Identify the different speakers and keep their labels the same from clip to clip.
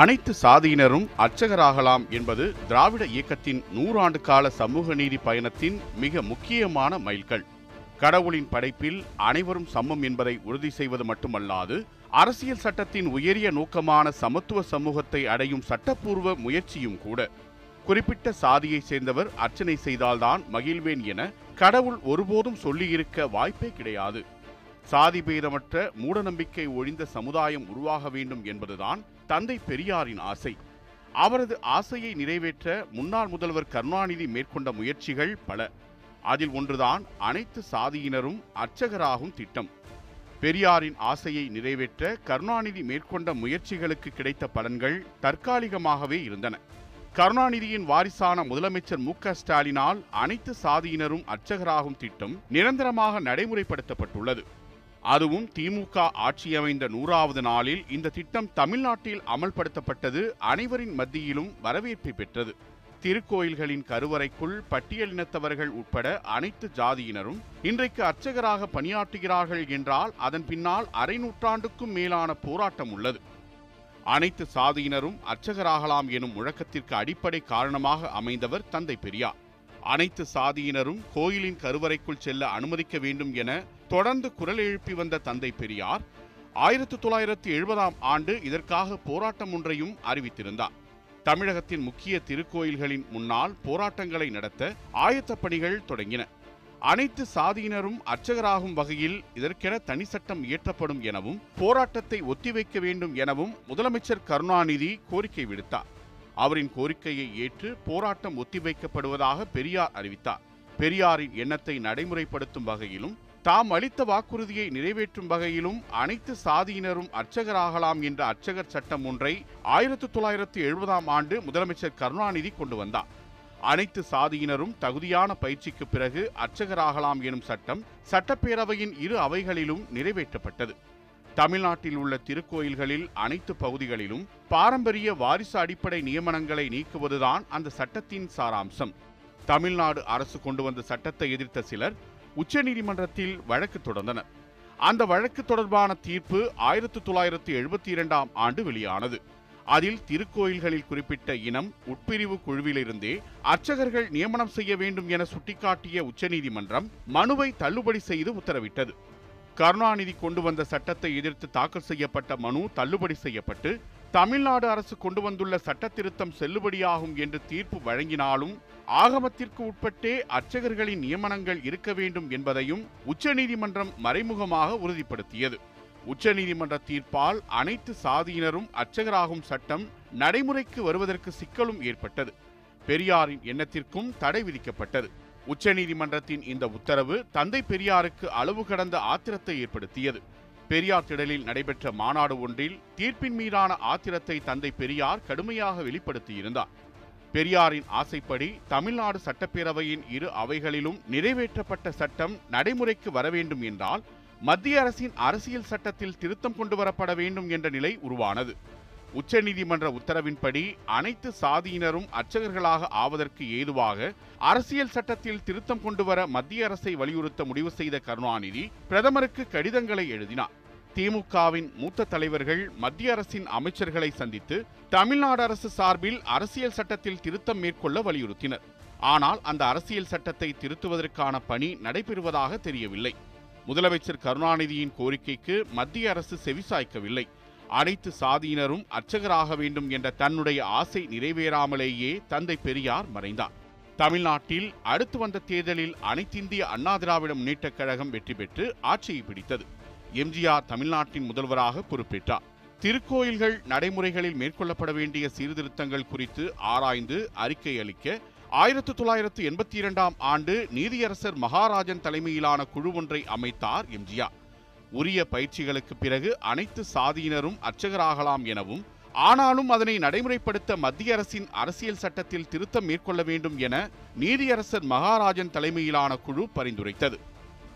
Speaker 1: அனைத்து சாதியினரும் அர்ச்சகராகலாம் என்பது திராவிட இயக்கத்தின் நூறாண்டு கால சமூக நீதி பயணத்தின் மிக முக்கியமான மைல்கள் கடவுளின் படைப்பில் அனைவரும் சமம் என்பதை உறுதி செய்வது மட்டுமல்லாது அரசியல் சட்டத்தின் உயரிய நோக்கமான சமத்துவ சமூகத்தை அடையும் சட்டப்பூர்வ முயற்சியும் கூட. குறிப்பிட்ட சாதியை சேர்ந்தவர் அர்ச்சனை செய்தால்தான் மகிழ்வேன் என கடவுள் ஒருபோதும் சொல்லியிருக்க வாய்ப்பே கிடையாது. சாதி பேதமற்ற மூடநம்பிக்கை ஒழிந்த சமுதாயம் உருவாக வேண்டும் என்பதுதான் தந்தை பெரியாரின் ஆசை. அவரது ஆசையை நிறைவேற்ற முன்னாள் முதல்வர் கருணாநிதி மேற்கொண்ட முயற்சிகள் பல. அதில் ஒன்றுதான் அனைத்து சாதியினரும் அர்ச்சகராகும் திட்டம். பெரியாரின் ஆசையை நிறைவேற்ற கருணாநிதி மேற்கொண்ட முயற்சிகளுக்கு கிடைத்த பலன்கள் தற்காலிகமாகவே இருந்தன. கருணாநிதியின் வாரிசான முதலமைச்சர் மு க ஸ்டாலினால் அனைத்து சாதியினரும் அர்ச்சகராகும் திட்டம் நிரந்தரமாக நடைமுறைப்படுத்தப்பட்டுள்ளது. அதுவும் திமுக ஆட்சியமைந்த நூறாவது நாளில் இந்த திட்டம் தமிழ்நாட்டில் அமல்படுத்தப்பட்டது. அனைவரின் மத்தியிலும் வரவேற்பை பெற்றது. திருக்கோயில்களின் கருவறைக்குள் பட்டியலினத்தவர்கள் உட்பட அனைத்து ஜாதியினரும் இன்றைக்கு அர்ச்சகராக பணியாற்றுகிறார்கள் என்றால் அதன் பின்னால் அரை நூற்றாண்டுக்கும் மேலான போராட்டம் உள்ளது. அனைத்து சாதியினரும் அர்ச்சகராகலாம் எனும் முழக்கத்திற்கு அடிப்படை காரணமாக அமைந்தவர் தந்தை பெரியார். அனைத்து சாதியினரும் கோயிலின் கருவறைக்குள் செல்ல அனுமதிக்க வேண்டும் என தொடர்ந்து குரல் எழுப்பி வந்த தந்தை பெரியார் ஆயிரத்தி தொள்ளாயிரத்தி எழுபதாம் ஆண்டு இதற்காக போராட்டம் ஒன்றையும் அறிவித்திருந்தார். தமிழகத்தின் முக்கிய திருக்கோயில்களின் முன்னால் போராட்டங்களை நடத்த ஆயத்த பணிகள் தொடங்கின. அனைத்து சாதியினரும் அர்ச்சகராகும் வகையில் இதற்கென தனி சட்டம் இயற்றப்படும் எனவும் போராட்டத்தை ஒத்திவைக்க வேண்டும் எனவும் முதலமைச்சர் கருணாநிதி கோரிக்கை விடுத்தார். அவரின் கோரிக்கையை ஏற்று போராட்டம் ஒத்திவைக்கப்படுவதாக பெரியார் அறிவித்தார். பெரியாரின் எண்ணத்தை நடைமுறைப்படுத்தும் வகையிலும் தாம் அளித்த வாக்குறுதியை நிறைவேற்றும் வகையிலும் அனைத்து சாதியினரும் அர்ச்சகராகலாம் என்ற அர்ச்சகர் சட்டம் ஒன்றை ஆயிரத்தி தொள்ளாயிரத்தி எழுபதாம் ஆண்டு முதலமைச்சர் கருணாநிதி கொண்டு வந்தார். அனைத்து சாதியினரும் தகுதியான பயிற்சிக்கு பிறகு அர்ச்சகராகலாம் எனும் சட்டம் சட்டப்பேரவையின் இரு அவைகளிலும் நிறைவேற்றப்பட்டது. தமிழ்நாட்டில் உள்ள திருக்கோயில்களில் அனைத்து பகுதிகளிலும் பாரம்பரிய வாரிசு அடிப்படை நியமனங்களை நீக்குவதுதான் அந்த சட்டத்தின் சாராம்சம். தமிழ்நாடு அரசு கொண்டு வந்த சட்டத்தை எதிர்த்த சிலர் உச்சநீதிமன்றத்தில் வழக்கு தொடர்ந்தனர் அந்த வழக்கு தொடர்பான தீர்ப்பு ஆயிரத்தி தொள்ளாயிரத்தி எழுபத்தி இரண்டாம் ஆண்டு வெளியானது. அதில் திருக்கோயில்களில் குறிப்பிட்ட இனம் உட்பிரிவு குழுவிலிருந்தே அர்ச்சகர்கள் நியமனம் செய்ய வேண்டும் என சுட்டிக்காட்டிய உச்சநீதிமன்றம் மனுவை தள்ளுபடி செய்து உத்தரவிட்டது. கருணாநிதி கொண்டு வந்த சட்டத்தை எதிர்த்து தாக்கல் செய்யப்பட்ட மனு தள்ளுபடி செய்யப்பட்டு தமிழ்நாடு அரசு கொண்டு வந்துள்ள சட்ட திருத்தம் செல்லுபடியாகும் என்று தீர்ப்பு வழங்கினாலும் ஆகமத்திற்கு உட்பட்டே அர்ச்சகர்களின் நியமனங்கள் இருக்க வேண்டும் என்பதையும் உச்சநீதிமன்றம் மறைமுகமாக உறுதிப்படுத்தியது. உச்சநீதிமன்ற தீர்ப்பால் அனைத்து சாதியினரும் அர்ச்சகராகும் சட்டம் நடைமுறைக்கு வருவதற்கு சிக்கலும் ஏற்பட்டது. பெரியாரின் எண்ணத்திற்கும் தடை விதிக்கப்பட்டது. உச்சநீதிமன்றத்தின் இந்த உத்தரவு தந்தை பெரியாருக்கு அளவு கடந்த ஆத்திரத்தை ஏற்படுத்தியது. பெரியார் திடலில் நடைபெற்ற மாநாடு ஒன்றில் தீர்ப்பின் மீதான ஆத்திரத்தை தந்தை பெரியார் கடுமையாக வெளிப்படுத்தியிருந்தார். பெரியாரின் ஆசைப்படி தமிழ்நாடு சட்டப்பேரவையின் இரு அவைகளிலும் நிறைவேற்றப்பட்ட சட்டம் நடைமுறைக்கு வர வேண்டும் என்றால் மத்திய அரசின் அரசியல் சட்டத்தில் திருத்தம் கொண்டு வரப்பட வேண்டும் என்ற நிலை உருவானது. உச்சநீதிமன்ற உத்தரவின்படி அனைத்து சாதியினரும் அர்ச்சகர்களாக ஆவதற்கு ஏதுவாக அரசியல் சட்டத்தில் திருத்தம் கொண்டு வர மத்திய அரசை வலியுறுத்த முடிவு செய்த கருணாநிதி பிரதமருக்கு கடிதங்களை எழுதினார். திமுகவின் மூத்த தலைவர்கள் மத்திய அரசின் அமைச்சர்களை சந்தித்து தமிழ்நாடு அரசு சார்பில் அரசியல் சட்டத்தில் திருத்தம் மேற்கொள்ள வலியுறுத்தினர். ஆனால் அந்த அரசியல் சட்டத்தை திருத்துவதற்கான பணி நடைபெறுவதாக தெரியவில்லை. முதலமைச்சர் கருணாநிதியின் கோரிக்கைக்கு மத்திய அரசு செவிசாய்க்கவில்லை அனைத்து சாதியினரும் அர்ச்சகராக வேண்டும் என்ற தன்னுடைய ஆசை நிறைவேறாமலேயே தந்தை பெரியார் மறைந்தார். தமிழ்நாட்டில் அடுத்து வந்த தேர்தலில் அனைத்திந்திய அண்ணா திராவிட முன்னேற்றக் கழகம் வெற்றி பெற்று ஆட்சியை பிடித்தது. எம்ஜிஆர் தமிழ்நாட்டின் முதல்வராக பொறுப்பேற்றார். திருக்கோயில்கள் நடைமுறைகளில் மேற்கொள்ளப்பட வேண்டிய சீர்திருத்தங்கள் குறித்து ஆராய்ந்து அறிக்கை அளிக்க ஆயிரத்தி தொள்ளாயிரத்து எண்பத்தி இரண்டாம் ஆண்டு நீதியரசர் மகாராஜன் தலைமையிலான குழு ஒன்றை அமைத்தார் எம்ஜிஆர். உரிய பயிற்சிகளுக்கு பிறகு அனைத்து சாதியினரும் அர்ச்சகராகலாம் எனவும் ஆனாலும் அதனை நடைமுறைப்படுத்த மத்திய அரசின் அரசியல் சட்டத்தில் திருத்தம் மேற்கொள்ள வேண்டும் என நீதியரசர் மகாராஜன் தலைமையிலான குழு பரிந்துரைத்தது.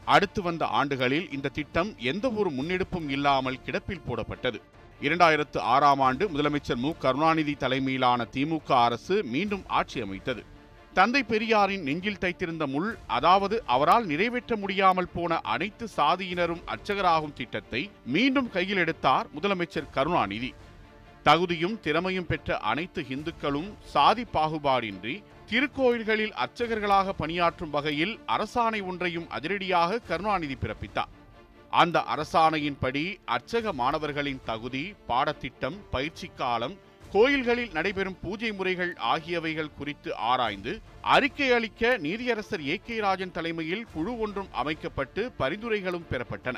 Speaker 1: அடுத்து வந்த ஆண்டுகளில் இந்த திட்டம் எந்த ஒரு முன்னெடுப்பும் இல்லாமல் கிடப்பில் போடப்பட்டது. இரண்டாயிரத்து ஆறாம் ஆண்டு முதலமைச்சர் மு. கருணாநிதி தலைமையிலான திமுக அரசு மீண்டும் ஆட்சி அமைத்தது. தந்தை பெரியாரின் நெஞ்சில் தைத்திருந்த முள் அதாவது அவரால் நிறைவேற்ற முடியாமல் போன அனைத்து சாதியினரும் அர்ச்சகராகும் திட்டத்தை மீண்டும் கையில் எடுத்தார் முதலமைச்சர் கருணாநிதி. தகுதியும் திறமையும் பெற்ற அனைத்து இந்துக்களும் சாதி பாகுபாடின்றி திருக்கோயில்களில் அர்ச்சகர்களாக பணியாற்றும் வகையில் அரசாணை ஒன்றையும் அதிரடியாக கருணாநிதி பிறப்பித்தார். அந்த அரசாணையின்படி அர்ச்சக மாணவர்களின் தகுதி பாடத்திட்டம் பயிற்சி காலம் கோயில்களில் நடைபெறும் பூஜை முறைகள் ஆகியவைகள் குறித்து ஆராய்ந்து அறிக்கை அளிக்க நீதியரசர் ஏ கே ராஜன் தலைமையில் குழு ஒன்றும் அமைக்கப்பட்டு பரிந்துரைகளும் பெறப்பட்டன.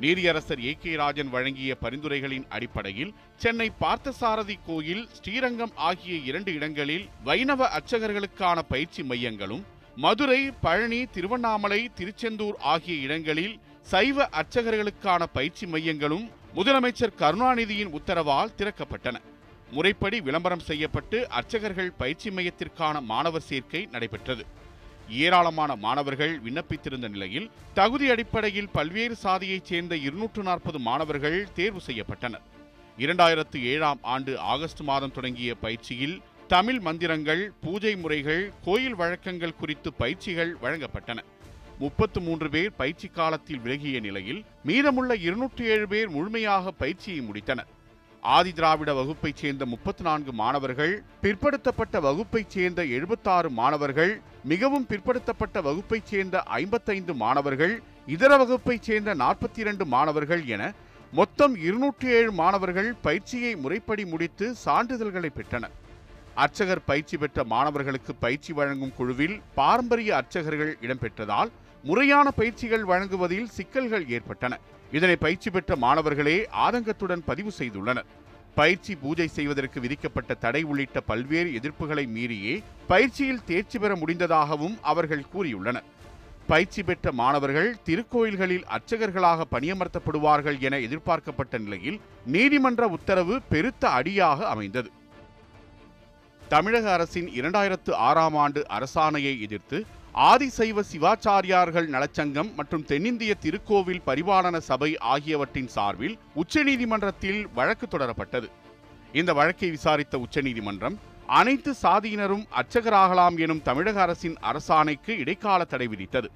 Speaker 1: நீதியரசர் ஏ கே ராஜன் வழங்கிய பரிந்துரைகளின் அடிப்படையில் சென்னை பார்த்தசாரதி கோயில் ஸ்ரீரங்கம் ஆகிய இரண்டு இடங்களில் வைணவ அர்ச்சகர்களுக்கான பயிற்சி மையங்களும் மதுரை பழனி திருவண்ணாமலை திருச்செந்தூர் ஆகிய இடங்களில் சைவ அர்ச்சகர்களுக்கான பயிற்சி மையங்களும் முதலமைச்சர் கருணாநிதியின் உத்தரவால் திறக்கப்பட்டன. முறைப்படி விளம்பரம் செய்யப்பட்டு அர்ச்சகர்கள் பயிற்சி மையத்திற்கான மாணவர் சேர்க்கை நடைபெற்றது. ஏராளமான மாணவர்கள் விண்ணப்பித்திருந்த நிலையில் தகுதி அடிப்படையில் பல்வேறு சாதியைச் சேர்ந்த இருநூற்று நாற்பது மாணவர்கள் தேர்வு செய்யப்பட்டனர். இரண்டாயிரத்து ஏழாம் ஆண்டு ஆகஸ்ட் மாதம் தொடங்கிய பயிற்சியில் தமிழ் மந்திரங்கள் பூஜை முறைகள் கோயில் வழக்கங்கள் குறித்து பயிற்சிகள் வழங்கப்பட்டன. முப்பத்து மூன்று பேர் பயிற்சி காலத்தில் விலகிய நிலையில் மீதமுள்ள இருநூற்றி ஏழு பேர் முழுமையாக பயிற்சியை முடித்தனர். ஆதி திராவிட வகுப்பைச் சேர்ந்த முப்பத்தி நான்கு மாணவர்கள் பிற்படுத்தப்பட்ட வகுப்பைச் சேர்ந்த எழுபத்தாறு மாணவர்கள் மிகவும் பிற்படுத்தப்பட்ட வகுப்பைச் சேர்ந்த ஐம்பத்தைந்து மாணவர்கள் இதர வகுப்பைச் சேர்ந்த நாற்பத்தி இரண்டு மாணவர்கள் என மொத்தம் இருநூற்றி ஏழு மாணவர்கள் பயிற்சியை முறைப்படி முடித்து சான்றிதழ்களை பெற்றனர். அர்ச்சகர் பயிற்சி பெற்ற மாணவர்களுக்கு பயிற்சி வழங்கும் குழுவில் பாரம்பரிய அர்ச்சகர்கள் இடம்பெற்றதால் முறையான பயிற்சிகள் வழங்குவதில் சிக்கல்கள் ஏற்பட்டன. இதனை பயிற்சி பெற்ற மாணவர்களே ஆதங்கத்துடன் பதிவு செய்துள்ளனர். பயிற்சி பூஜை செய்வதற்கு விதிக்கப்பட்ட தடை உள்ளிட்ட பல்வேறு எதிர்ப்புகளை மீறியே பயிற்சியில் தேர்ச்சி பெற முடிந்ததாகவும் அவர்கள் கூறியுள்ளனர். பயிற்சி பெற்ற மாணவர்கள் திருக்கோயில்களில் அர்ச்சகர்களாக பணியமர்த்தப்படுவார்கள் என எதிர்பார்க்கப்பட்ட நிலையில் நீதிமன்ற உத்தரவு பெருத்த அடியாக அமைந்தது. தமிழக அரசின் இரண்டாயிரத்து ஆறாம் ஆண்டு அரசாணையை எதிர்த்து ஆதிசைவ சிவாச்சாரியார்கள் நலச்சங்கம் மற்றும் தென்னிந்திய திருக்கோவில் பரிபாலன சபை ஆகியவற்றின் சார்பில் உச்சநீதிமன்றத்தில் வழக்கு தொடரப்பட்டது. இந்த வழக்கை விசாரித்த உச்சநீதிமன்றம் அனைத்து சாதியினரும் அர்ச்சகராகலாம் எனும் தமிழக அரசின் அரசாணைக்கு இடைக்கால தடை விதித்தது.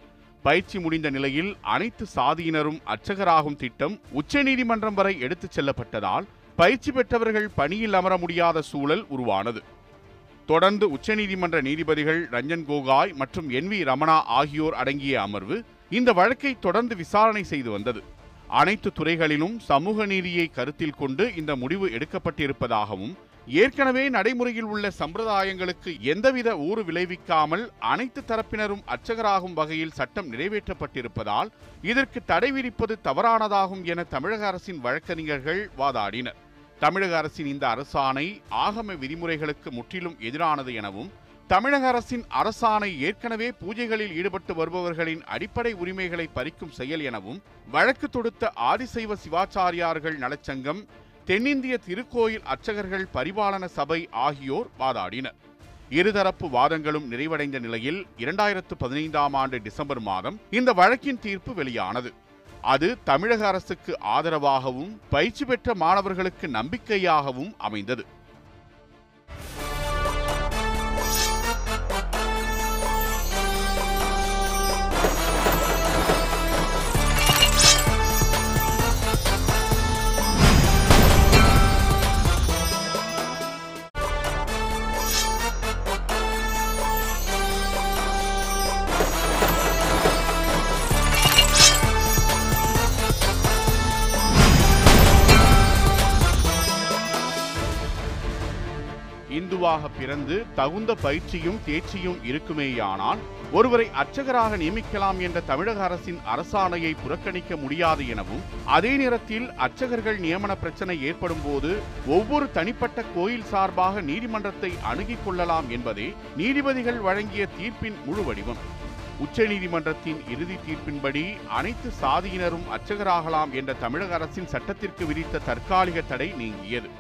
Speaker 1: பயிற்சி முடிந்த நிலையில் அனைத்து சாதியினரும் அர்ச்சகராகும் திட்டம் உச்சநீதிமன்றம் வரை எடுத்துச் செல்லப்பட்டதால் பயிற்சி பெற்றவர்கள் பணியில் அமர முடியாத சூழல் உருவானது. தொடர்ந்து உச்சநீதிமன்ற நீதிபதிகள் ரஞ்சன் கோகாய் மற்றும் என் வி ரமணா ஆகியோர் அடங்கிய அமர்வு இந்த வழக்கை தொடர்ந்து விசாரணை செய்து வந்தது. அனைத்து துறைகளிலும் சமூக நீதியை கருத்தில் கொண்டு இந்த முடிவு எடுக்கப்பட்டிருப்பதாகவும் ஏற்கனவே நடைமுறையில் உள்ள சம்பிரதாயங்களுக்கு எந்தவித ஊறு விளைவிக்காமல் அனைத்து தரப்பினரும் அர்ச்சகராகும் வகையில் சட்டம் நிறைவேற்றப்பட்டிருப்பதால் இதற்கு தடை விதிப்பது தவறானதாகும் என தமிழக அரசின் வழக்கறிஞர்கள் வாதாடினர். தமிழக அரசின் இந்த அரசாணை ஆகம விதிமுறைகளுக்கு முற்றிலும் எதிரானது எனவும் தமிழக அரசின் அரசாணை ஏற்கனவே பூஜைகளில் ஈடுபட்டு வருபவர்களின் அடிப்படை உரிமைகளை பறிக்கும் செயல் எனவும் வழக்கு தொடுத்த ஆதிசைவ சிவாச்சாரியார்கள் நலச்சங்கம் தென்னிந்திய திருக்கோயில் அர்ச்சகர்கள் பரிபாலன சபை ஆகியோர் வாதாடினர். இருதரப்பு வாதங்களும் நிறைவடைந்த நிலையில் இரண்டாயிரத்து பதினைந்தாம் ஆண்டு டிசம்பர் மாதம் இந்த வழக்கின் தீர்ப்பு வெளியானது. அது தமிழக அரசுக்கு ஆதரவாகவும் பயிற்சி பெற்ற மாணவர்களுக்கு நம்பிக்கையாகவும் அமைந்தது. குருவாக பிறந்து தகுந்த பயிற்சியும் தேர்ச்சியும் இருக்குமேயானால் ஒருவரை அர்ச்சகராக நியமிக்கலாம் என்ற தமிழக அரசின் அரசாணையை புறக்கணிக்க முடியாது எனவும் அதே நேரத்தில் அர்ச்சகர்கள் நியமன பிரச்சனை ஏற்படும் போது ஒவ்வொரு தனிப்பட்ட கோயில் சார்பாக நீதிமன்றத்தை அணுகிக் கொள்ளலாம் என்பதே நீதிபதிகள் வழங்கிய தீர்ப்பின் முழு வடிவம். உச்சநீதிமன்றத்தின் இறுதி தீர்ப்பின்படி அனைத்து சாதியினரும் அர்ச்சகராகலாம் என்ற தமிழக அரசின் சட்டத்திற்கு விதித்த தற்காலிக தடை நீங்கியது.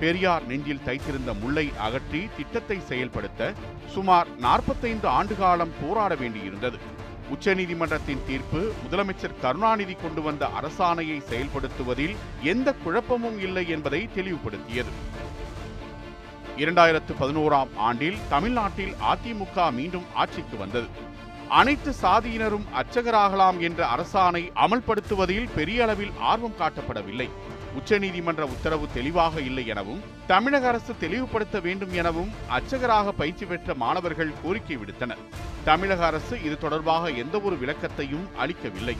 Speaker 1: பெரியார் நெஞ்சில் தைத்திருந்த முல்லை அகற்றி திட்டத்தை செயல்படுத்த சுமார் நாற்பத்தைந்து ஆண்டு காலம் போராட வேண்டியிருந்தது. உச்சநீதிமன்றத்தின் தீர்ப்பு முதலமைச்சர் கருணாநிதி கொண்டு வந்த அரசாணையை செயல்படுத்துவதில் எந்த குழப்பமும் இல்லை என்பதை தெளிவுபடுத்தியது. இரண்டாயிரத்து பதினோராம் ஆண்டில் தமிழ்நாட்டில் அதிமுக மீண்டும் ஆட்சிக்கு வந்தது. அனைத்து சாதியினரும் அர்ச்சகராகலாம் என்ற அரசாணை அமல்படுத்துவதில் பெரிய அளவில் ஆர்வம் காட்டப்படவில்லை. உச்சநீதிமன்ற உத்தரவு தெளிவாக இல்லை எனவும் தமிழக அரசு தெளிவுபடுத்த வேண்டும் எனவும் அர்ச்சகராக பயிற்சி பெற்ற மாணவர்கள் கோரிக்கை விடுத்தனர். தமிழக அரசு இது தொடர்பாக எந்த ஒரு விளக்கத்தையும் அளிக்கவில்லை.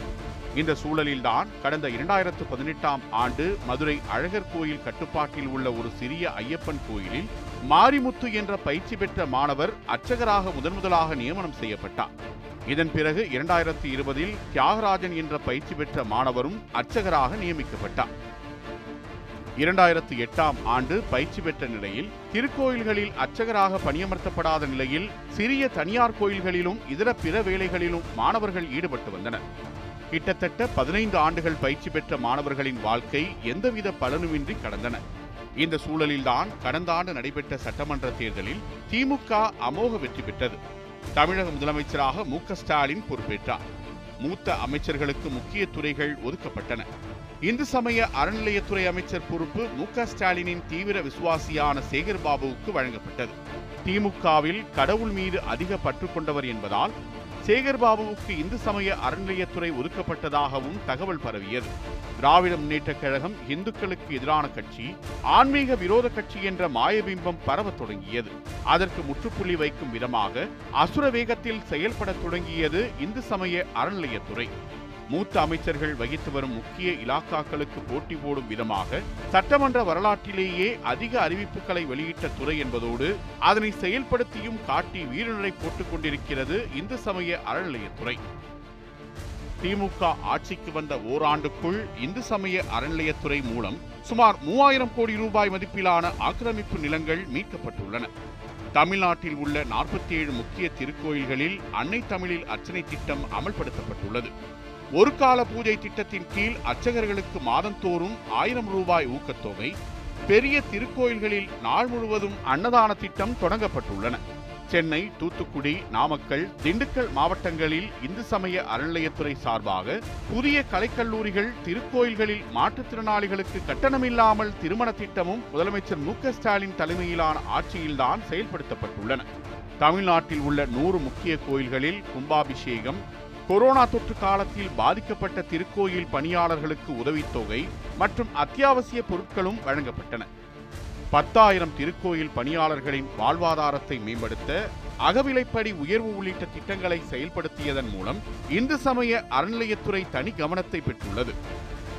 Speaker 1: இந்த சூழலில்தான் கடந்த இரண்டாயிரத்து பதினெட்டாம் ஆண்டு மதுரை அழகர் கோயில் கட்டுப்பாட்டில் உள்ள ஒரு சிறிய ஐயப்பன் கோயிலில் மாரிமுத்து என்ற பயிற்சி பெற்ற மாணவர் அர்ச்சகராக முதன் முதலாக நியமனம் செய்யப்பட்டார். இதன் பிறகு இரண்டாயிரத்தி இருபதில் தியாகராஜன் என்ற பயிற்சி பெற்ற மாணவரும் அர்ச்சகராக நியமிக்கப்பட்டார். இரண்டாயிரத்து எட்டாம் ஆண்டு பயிற்சி பெற்ற நிலையில் திருக்கோயில்களில் அர்ச்சகராக பணியமர்த்தப்படாத நிலையில் சிறிய தனியார் கோயில்களிலும் இதர பிற வேலைகளிலும் மாணவர்கள் ஈடுபட்டு வந்தனர். கிட்டத்தட்ட பதினைந்து ஆண்டுகள் பயிற்சி பெற்ற மாணவர்களின் வாழ்க்கை எந்தவித பலனுமின்றி கடந்தன. இந்த சூழலில்தான் கடந்த ஆண்டு நடைபெற்ற சட்டமன்ற தேர்தலில் திமுக அமோக வெற்றி பெற்றது. தமிழக முதலமைச்சராக மு ஸ்டாலின் பொறுப்பேற்றார். மூத்த அமைச்சர்களுக்கு முக்கிய துறைகள் ஒதுக்கப்பட்டன. இந்து சமய அறநிலையத்துறை அமைச்சர் பொறுப்பு மு ஸ்டாலினின் தீவிர விசுவாசியான சேகர் பாபுவுக்கு வழங்கப்பட்டது. திமுகவில் கடவுள் மீது அதிக பற்று கொண்டவர் என்பதால் சேகர்பாபுவுக்கு இந்து சமய அறநிலையத்துறை ஒதுக்கப்பட்டதாகவும் தகவல் பரவியது. திராவிட முன்னேற்றக் கழகம் இந்துக்களுக்கு எதிரான கட்சி ஆன்மீக விரோத கட்சி என்ற மாயபிம்பம் பரவத் தொடங்கியது. அதற்கு முற்றுப்புள்ளி வைக்கும் விதமாக அசுர வேகத்தில் செயல்படத் தொடங்கியது இந்து சமய அறநிலையத்துறை. மூத்த அமைச்சர்கள் வகித்து வரும் முக்கிய இலாக்காக்களுக்கு போட்டி போடும் விதமாக சட்டமன்ற வரலாற்றிலேயே அதிக அறிவிப்புகளை வெளியிட்ட துறை என்பதோடு அதனை செயல்படுத்தியும் காட்டி வீரநடை போட்டுக் கொண்டிருக்கிறது இந்து சமய அறநிலையத்துறை. திமுக ஆட்சிக்கு வந்த ஓராண்டுக்குள் இந்து சமய அறநிலையத்துறை மூலம் சுமார் மூவாயிரம் கோடி ரூபாய் மதிப்பிலான ஆக்கிரமிப்பு நிலங்கள் மீட்கப்பட்டுள்ளன. தமிழ்நாட்டில் உள்ள நாற்பத்தி ஏழு முக்கிய திருக்கோயில்களில் அன்னை தமிழில் அர்ச்சனை திட்டம் அமல்படுத்தப்பட்டுள்ளது. ஒரு கால பூஜை திட்டத்தின் கீழ் அர்ச்சகர்களுக்கு மாதந்தோறும் ஆயிரம் ரூபாய் ஊக்கத்தொகை பெரிய திருக்கோயில்களில் நாள் முழுவதும் அன்னதான திட்டம் தொடங்கப்பட்டுள்ளன. சென்னை தூத்துக்குடி நாமக்கல் திண்டுக்கல் மாவட்டங்களில் இந்து சமய அறநிலையத்துறை சார்பாக புதிய கலைக்கல்லூரிகள் திருக்கோயில்களில் மாற்றுத்திறனாளிகளுக்கு கட்டணமில்லாமல் திருமண திட்டமும் முதலமைச்சர் மு க ஸ்டாலின் தலைமையிலான ஆட்சியில்தான் செயல்படுத்தப்பட்டுள்ளன. தமிழ்நாட்டில் உள்ள நூறு முக்கிய கோயில்களில் கும்பாபிஷேகம் கொரோனா தொற்று காலத்தில் பாதிக்கப்பட்ட திருக்கோயில் பணியாளர்களுக்கு உதவித்தொகை மற்றும் அத்தியாவசிய பொருட்களும் வழங்கப்பட்டன. பத்தாயிரம் திருக்கோயில் பணியாளர்களின் வாழ்வாதாரத்தை மேம்படுத்த அகவிலைப்படி உயர்வு உள்ளிட்ட திட்டங்களை செயல்படுத்தியதன் மூலம் இந்து சமய அறநிலையத்துறை தனி கவனத்தை பெற்றுள்ளது.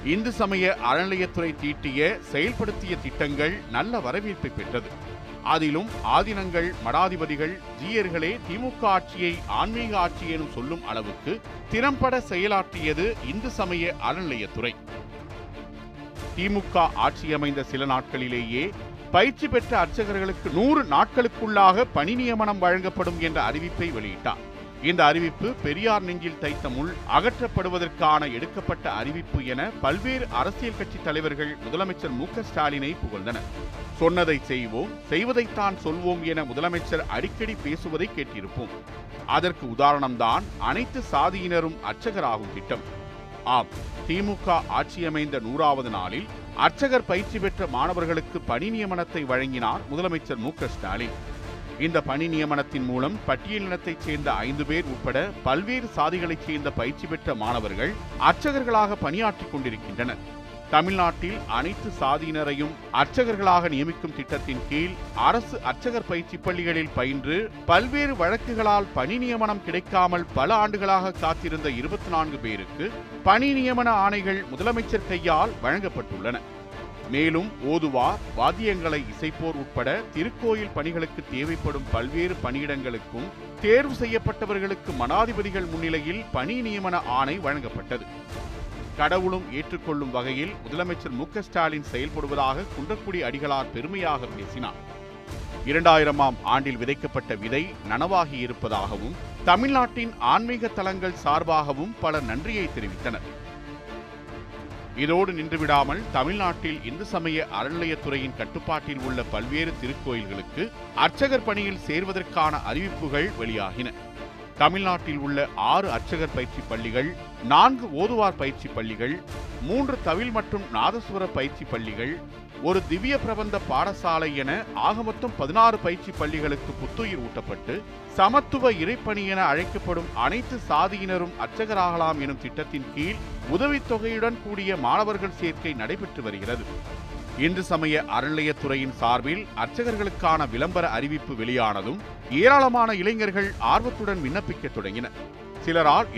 Speaker 1: இந்து சமய அறநிலையத்துறை தீட்டிய செயல்படுத்திய திட்டங்கள் நல்ல வரவேற்பை பெற்றது. அதிலும் ஆதினங்கள் மடாதிபதிகள் ஜீயர்களே திமுக ஆட்சியை ஆன்மீக ஆட்சி எனும் சொல்லும் அளவுக்கு திறம்பட செயலாற்றியது இந்து சமய அறநிலையத்துறை. திமுக ஆட்சி அமைந்த சில நாட்களிலேயே பயிற்சி பெற்ற அர்ச்சகர்களுக்கு நூறு நாட்களுக்குள்ளாக பணி நியமனம் வழங்கப்படும் என்ற அறிவிப்பை வெளியிட்டார். இந்த அறிவிப்பு பெரியார் நெஞ்சில் தைத்த முள் அகற்றப்படுவதற்கான எடுக்கப்பட்ட அறிவிப்பு என பல்வேறு அரசியல் கட்சி தலைவர்கள் முதலமைச்சர் மு ஸ்டாலினை புகழ்ந்தனர். சொன்னதை செய்வோம் செய்வதைத்தான் சொல்வோம் என முதலமைச்சர் அடிக்கடி பேசுவதை கேட்டிருப்போம். அதற்கு உதாரணம்தான் அனைத்து சாதியினரும் அர்ச்சகராகும் திட்டம். ஆம் திமுக ஆட்சியமைந்த நூறாவது நாளில் அர்ச்சகர் பயிற்சி பெற்ற மாணவர்களுக்கு பணி நியமனத்தை வழங்கினார் முதலமைச்சர் மு ஸ்டாலின். இந்த பணி நியமனத்தின் மூலம் பட்டியலினத்தைச் சேர்ந்த ஐந்து பேர் உட்பட பல்வேறு சாதிகளைச் சேர்ந்த பயிற்சி பெற்ற மாணவர்கள் அர்ச்சகர்களாக பணியாற்றிக் கொண்டிருக்கின்றனர். தமிழ்நாட்டில் அனைத்து சாதியினரையும் அர்ச்சகர்களாக நியமிக்கும் திட்டத்தின் கீழ் அரசு அர்ச்சகர் பயிற்சி பள்ளிகளில் பயின்று பல்வேறு வழக்குகளால் பணி நியமனம் கிடைக்காமல் பல ஆண்டுகளாக காத்திருந்த இருபத்தி நான்கு பேருக்கு பணி நியமன ஆணைகள் முதலமைச்சர் கையால் வழங்கப்பட்டுள்ளன. மேலும் ஓதுவார் வாத்தியங்களை இசைப்போர் உட்பட திருக்கோயில் பணிகளுக்கு தேவைப்படும் பல்வேறு பணியிடங்களுக்கும் தேர்வு செய்யப்பட்டவர்களுக்கு மனாதிபதிகள் முன்னிலையில் பணி நியமன ஆணை வழங்கப்பட்டது. கடவுளும் ஏற்றுக்கொள்ளும் வகையில் முதலமைச்சர் மு ஸ்டாலின் செயல்படுவதாக குன்றக்குடி அடிகளார் பெருமையாக பேசினார். இரண்டாயிரமாம் ஆண்டில் விதைக்கப்பட்ட விதை நனவாகி இருப்பதாகவும் தமிழ்நாட்டின் ஆன்மீக தலங்கள் சார்பாகவும் பலர் நன்றியை தெரிவித்தனர். இதோடு நின்றுவிடாமல் தமிழ்நாட்டில் இந்து சமய அறநிலையத்துறையின் கட்டுப்பாட்டில் உள்ள பல்வேறு திருக்கோயில்களுக்கு அர்ச்சகர் பணியில் சேர்வதற்கான அறிவிப்புகள் வெளியாகின. தமிழ்நாட்டில் உள்ள ஆறு அர்ச்சகர் பயிற்சி பள்ளிகள் நான்கு ஓதுவார் பயிற்சி பள்ளிகள் மூன்று தவில் மற்றும் நாதசுவர பயிற்சி பள்ளிகள் ஒரு திவ்ய பிரபந்த பாடசாலை என ஆகமொத்தம் பதினாறு பயிற்சி பள்ளிகளுக்கு புத்துயிர் ஊட்டப்பட்டு சமத்துவ இறைப்பணி என அழைக்கப்படும் அனைத்து சாதியினரும் அர்ச்சகராகலாம் எனும் திட்டத்தின் கீழ் உதவித்தொகையுடன் கூடிய மாணவர்கள் சேர்க்கை நடைபெற்று வருகிறது. இந்து சமய அறநிலையத்துறையின் சார்பில் அர்ச்சகர்களுக்கான விளம்பர அறிவிப்பு வெளியானதும் ஏராளமான இளைஞர்கள் ஆர்வத்துடன் விண்ணப்பிக்கத் தொடங்கினர். சிலரால்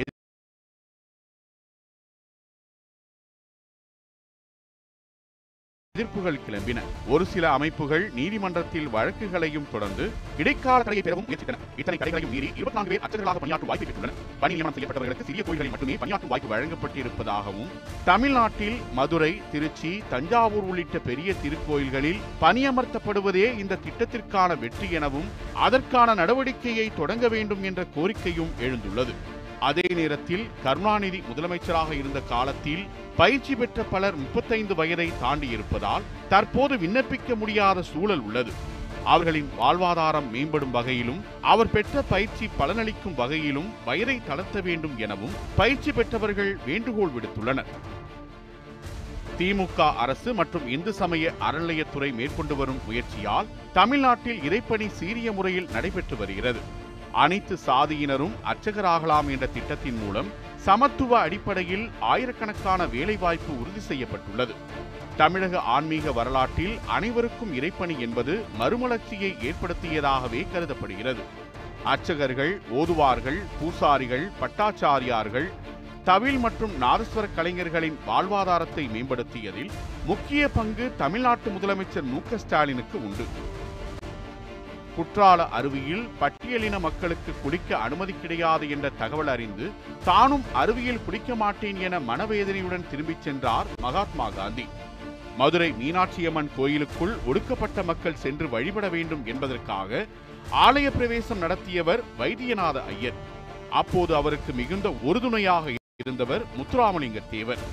Speaker 1: எதிர்ப்புகள் கிளம்பின. ஒரு சில அமைப்புகள் நீதிமன்றத்தில் வழக்குகளையும் தொடர்ந்து இடைக்கால தடையை பெறவும் முயற்சித்தன. இத்தனை தடைகளையும் மீறி இருபத்தி நான்கு பேர் அச்சர்களாக பணியாற்றும் வாய்ப்பு பெற்றுள்ளனர் பணி நியமனம் செய்யப்பட்டவர்களுக்கு சிறிய கோயில்களில் மட்டுமே பணியாற்றும் வாய்ப்பு வழங்கப்பட்டிருப்பதாகவும் தமிழ்நாட்டில் மதுரை திருச்சி தஞ்சாவூர் உள்ளிட்ட பெரிய திருக்கோயில்களில் பணியமர்த்தப்படுவதே இந்த திட்டத்திற்கான வெற்றி எனவும் அதற்கான நடவடிக்கையை தொடங்க வேண்டும் என்ற கோரிக்கையும் எழுந்துள்ளது. அதே நேரத்தில் கருணாநிதி முதலமைச்சராக இருந்த காலத்தில் பயிற்சி பெற்ற பலர் முப்பத்தைந்து வயதை தாண்டி இருப்பதால் தற்போது விண்ணப்பிக்க முடியாத சூழல் உள்ளது. அவர்களின் வாழ்வாதாரம் மேம்படும் வகையிலும் அவர் பெற்ற பயிற்சி பலனளிக்கும் வகையிலும் வயதை தளர்த்த வேண்டும் எனவும் பயிற்சி பெற்றவர்கள் வேண்டுகோள் விடுத்துள்ளனர். திமுக அரசு மற்றும் இந்து சமய அறநிலையத்துறை மேற்கொண்டு வரும் முயற்சியால் தமிழ்நாட்டில் இறைப்பணி சீரிய முறையில் நடைபெற்று வருகிறது. அனைத்து சாதியினரும் அர்ச்சகராகலாம் என்ற திட்டத்தின் மூலம் சமத்துவ அடிப்படையில் ஆயிரக்கணக்கான வேலைவாய்ப்பு உறுதி செய்யப்பட்டுள்ளது. தமிழக ஆன்மீக வரலாற்றில் அனைவருக்கும் இறைப்பணி என்பது மறுமலர்ச்சியை ஏற்படுத்தியதாகவே கருதப்படுகிறது. அர்ச்சகர்கள் ஓதுவார்கள் பூசாரிகள் பட்டாச்சாரியார்கள் தவில் மற்றும் நாதஸ்வர கலைஞர்களின் வாழ்வாதாரத்தை மேம்படுத்தியதில் முக்கிய பங்கு தமிழ்நாட்டு முதலமைச்சர் மு ஸ்டாலினுக்கு உண்டு. குற்றால அருவியில் பட்டியலின மக்களுக்கு குளிக்க அனுமதி கிடையாது என்ற தகவல் அறிந்து தானும் அருவியில் குளிக்க மாட்டேன் என மனவேதனையுடன் திரும்பிச் சென்றார் மகாத்மா காந்தி. மதுரை மீனாட்சியம்மன் கோயிலுக்குள் ஒடுக்கப்பட்ட மக்கள் சென்று வழிபட வேண்டும் என்பதற்காக ஆலய பிரவேசம் நடத்தியவர் வைத்தியநாத ஐயர். அப்போது அவருக்கு மிகுந்த உறுதுணையாக இருந்தவர் முத்துராமலிங்க தேவர்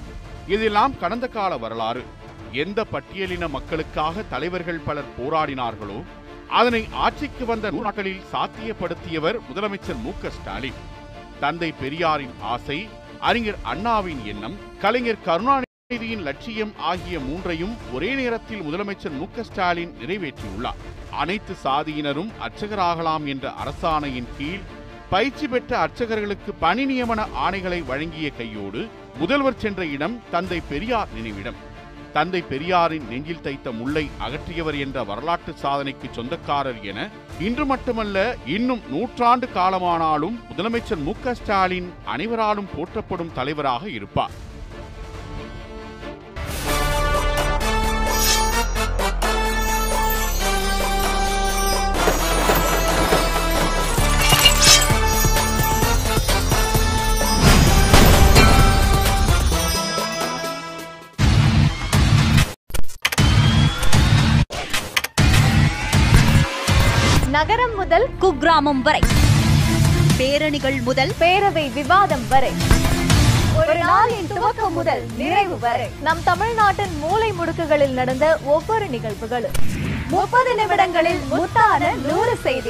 Speaker 1: இதெல்லாம் கடந்த கால வரலாறு. எந்த பட்டியலின மக்களுக்காக தலைவர்கள் பலர் போராடினார்களோ அதனை ஆட்சிக்கு வந்த நாட்களில் சாத்தியப்படுத்தியவர் முதலமைச்சர் மு ஸ்டாலின். தந்தை பெரியாரின் ஆசை அறிஞர் அண்ணாவின் எண்ணம் கலைஞர் கருணாநிதியின் லட்சியம் ஆகிய மூன்றையும் ஒரே நேரத்தில் முதலமைச்சர் மு ஸ்டாலின் நிறைவேற்றியுள்ளார். அனைத்து சாதியினரும் அர்ச்சகராகலாம் என்ற அரசாணையின் கீழ் பயிற்சி பெற்ற அர்ச்சகர்களுக்கு பணி நியமன ஆணைகளை வழங்கிய கையோடு முதல்வர் சென்ற இடம் தந்தை பெரியார் நினைவிடம். தந்தை பெரியாரின் நெஞ்சில் தைத்த முல்லை அகற்றியவர் என்ற வரலாற்று சாதனைக்கு சொந்தக்காரர் என இன்று மட்டுமல்ல இன்னும் நூற்றாண்டு காலமானாலும் முதலமைச்சர் மு க ஸ்டாலின் அனைவராலும் போற்றப்படும் தலைவராக இருப்பார்.
Speaker 2: கிராமம் வரை. பேரணிகள் முதல்
Speaker 3: பேரவை விவாதம் வரை. ஒரு நாளின் துவக்கம் முதல் நிறைவு வரை. நம் தமிழ்நாட்டின் மூலை முடுக்குகளில் நடந்த ஒவ்வொரு நிகழ்வுகளும். முப்பது நிமிடங்களில் முத்தான நூறு செய்தி.